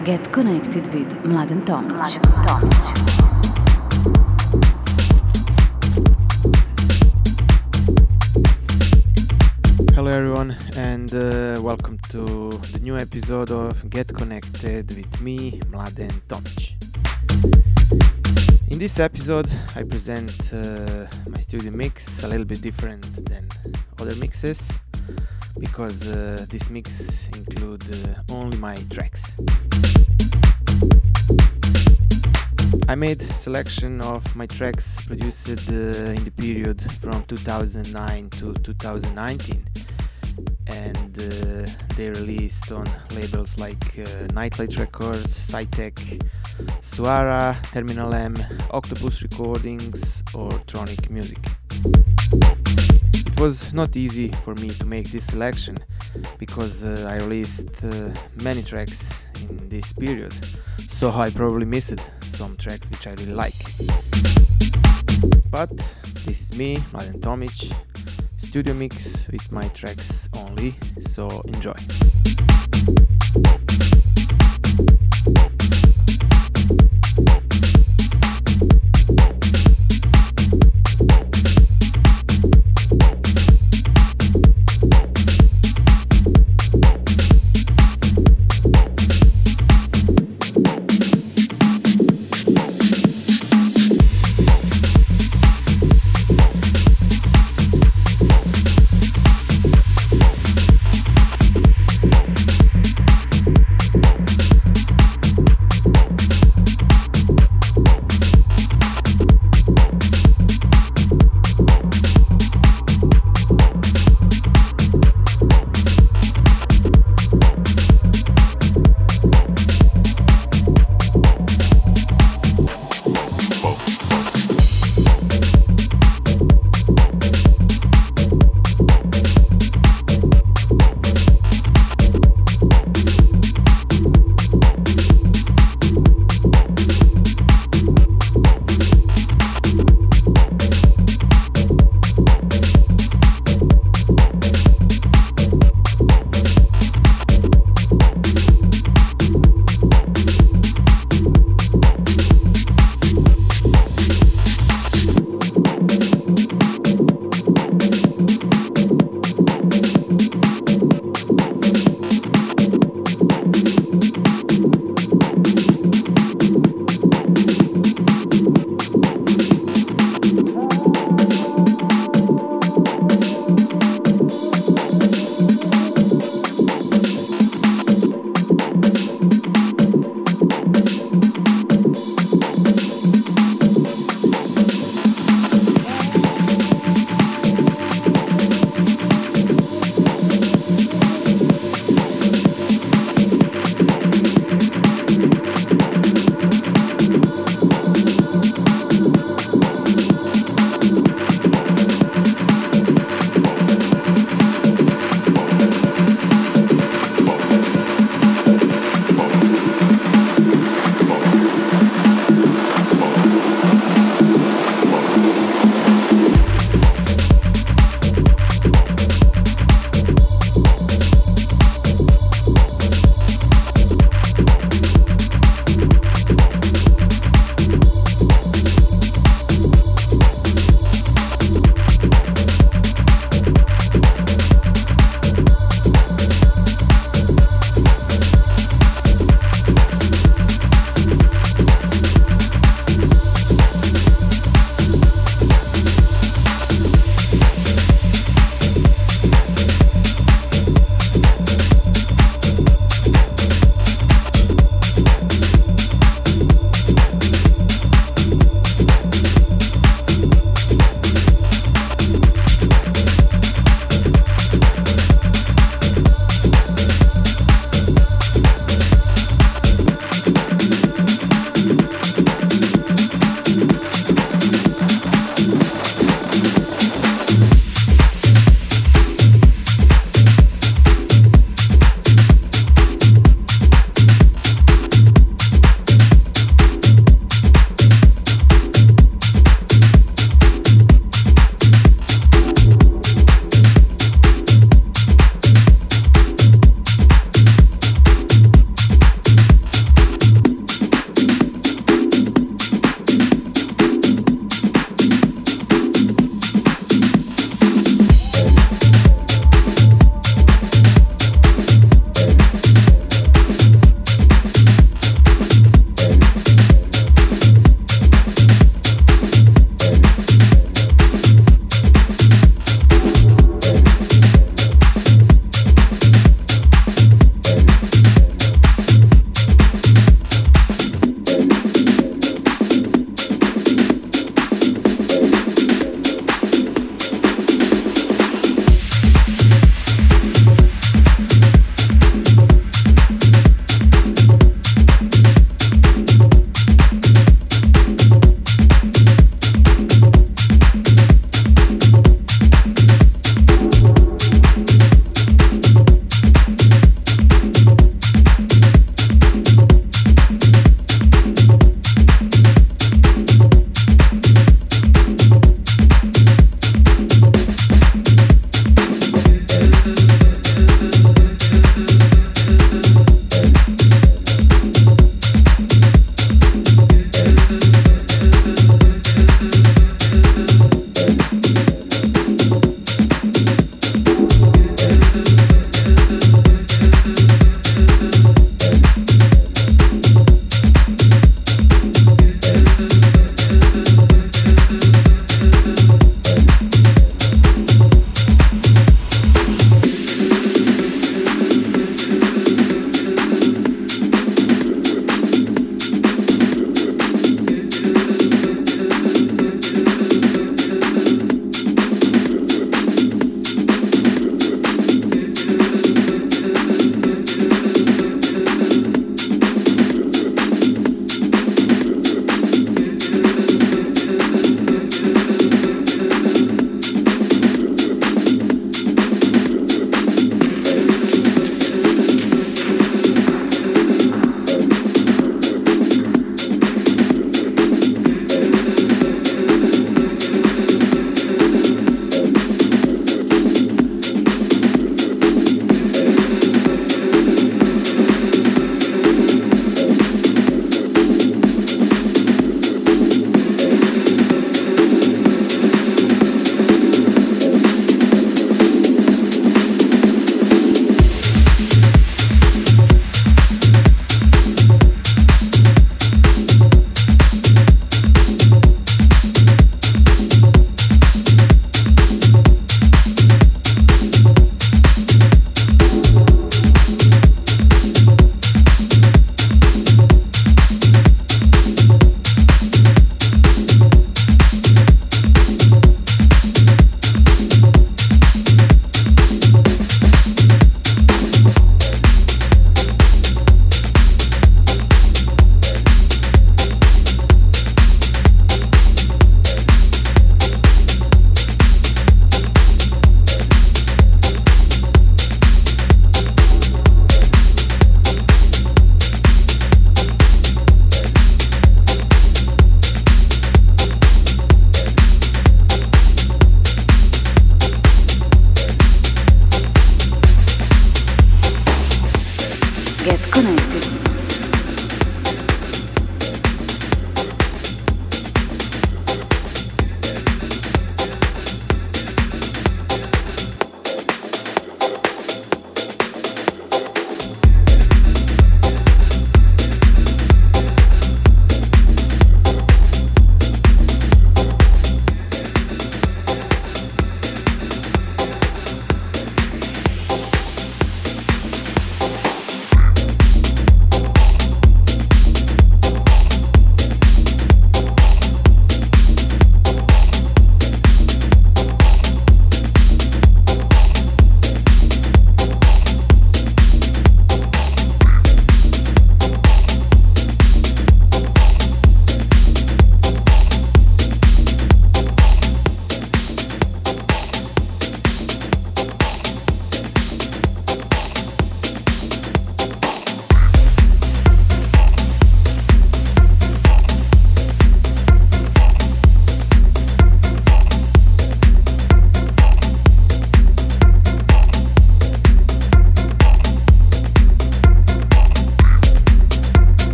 is Get Connected with Mladen Tomic. Hello, everyone, and uh, welcome to the new episode of Get Connected with me, Mladen Tomic. In this episode, I present uh, my studio mix a little bit different than other mixes because uh, this mix include uh, only my tracks. I made selection of my tracks produced uh, in the period from 2009 to 2019 and uh, they released on labels like uh, Nightlight Records, SCI+TEC, Suara, Terminal M, Octopus Recordings or Tronic Music it was not easy for me to make this selection because uh, I released uh, many tracks in this period, so I probably missed some tracks which I really like. But this is me, Mladen Tomic, studio mix with my tracks only, so enjoy.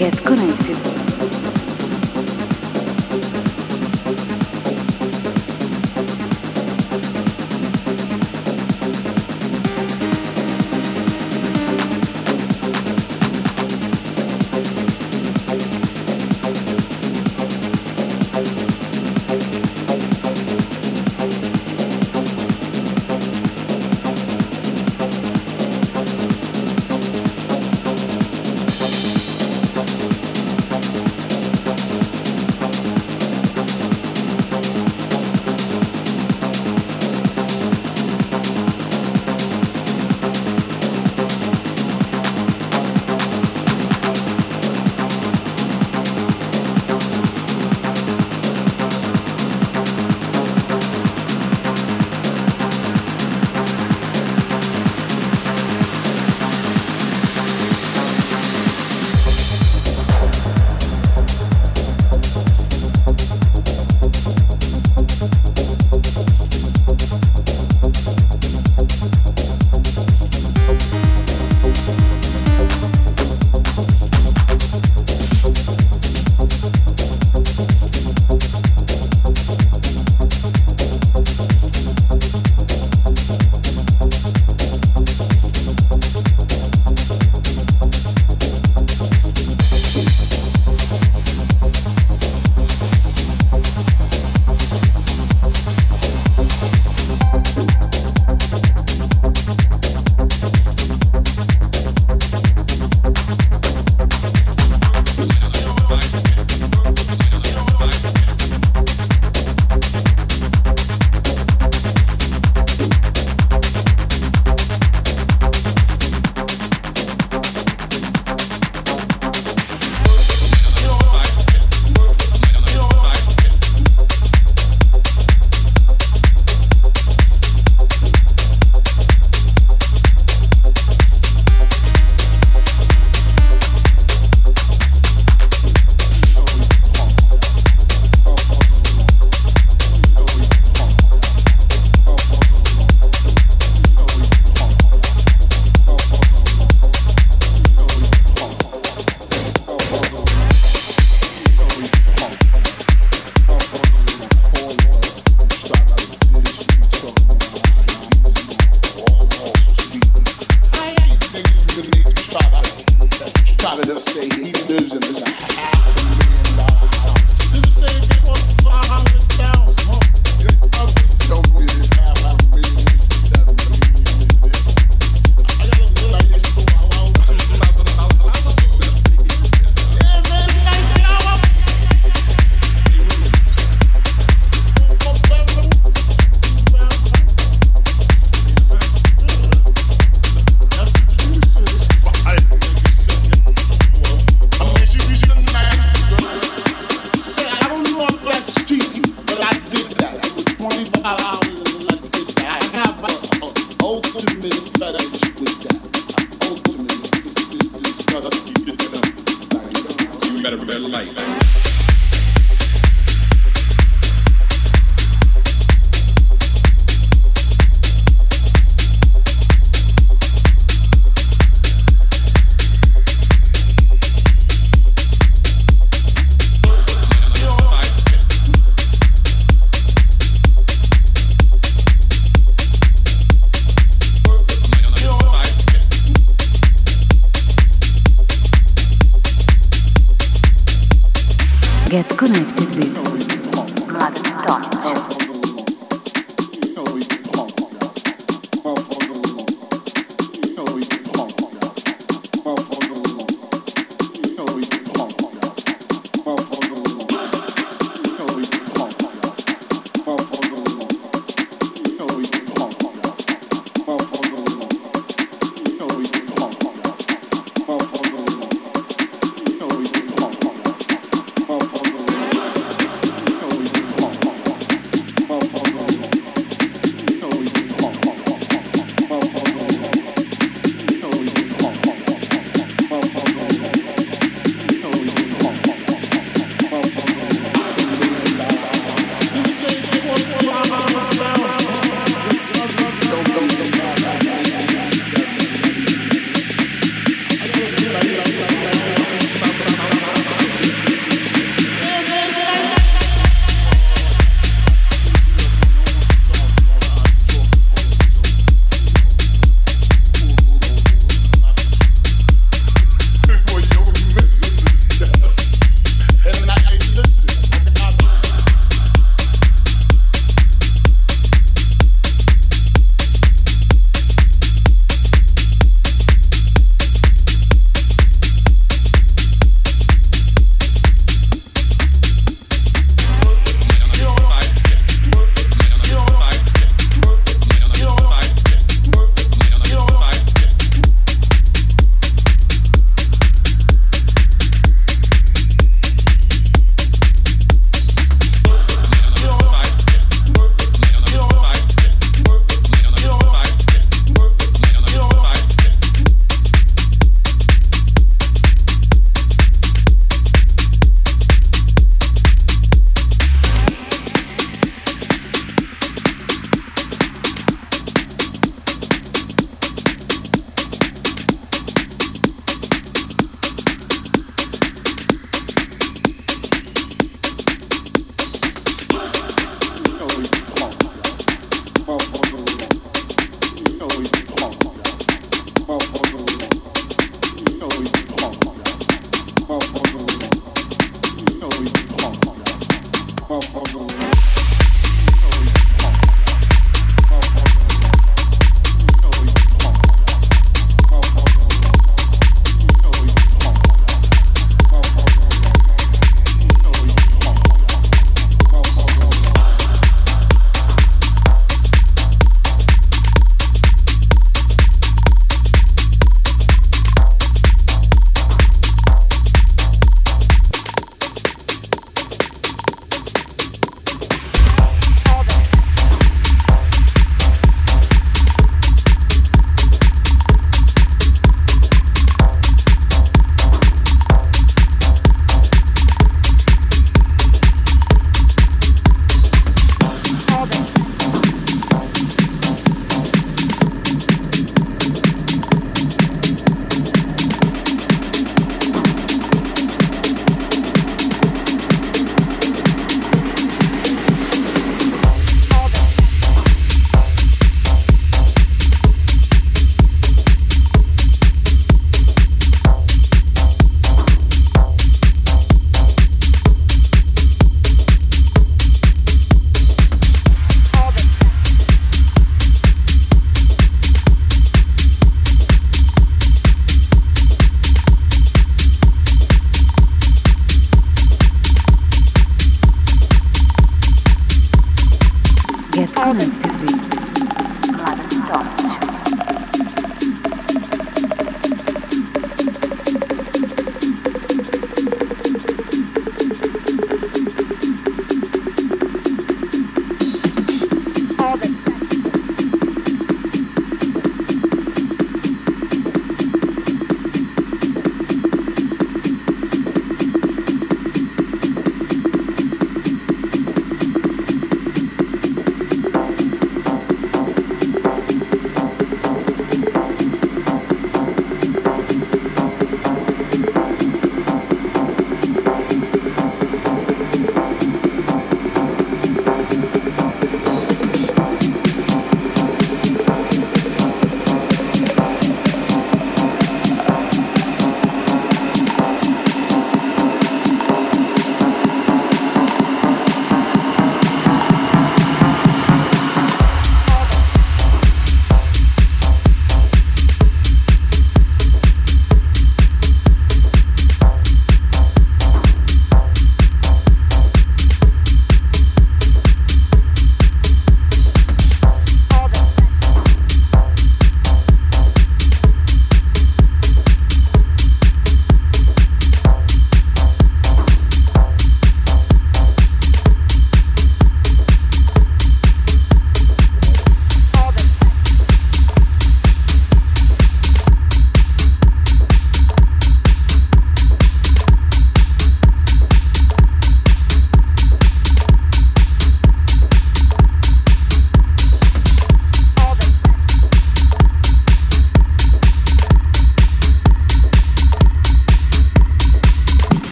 get connected.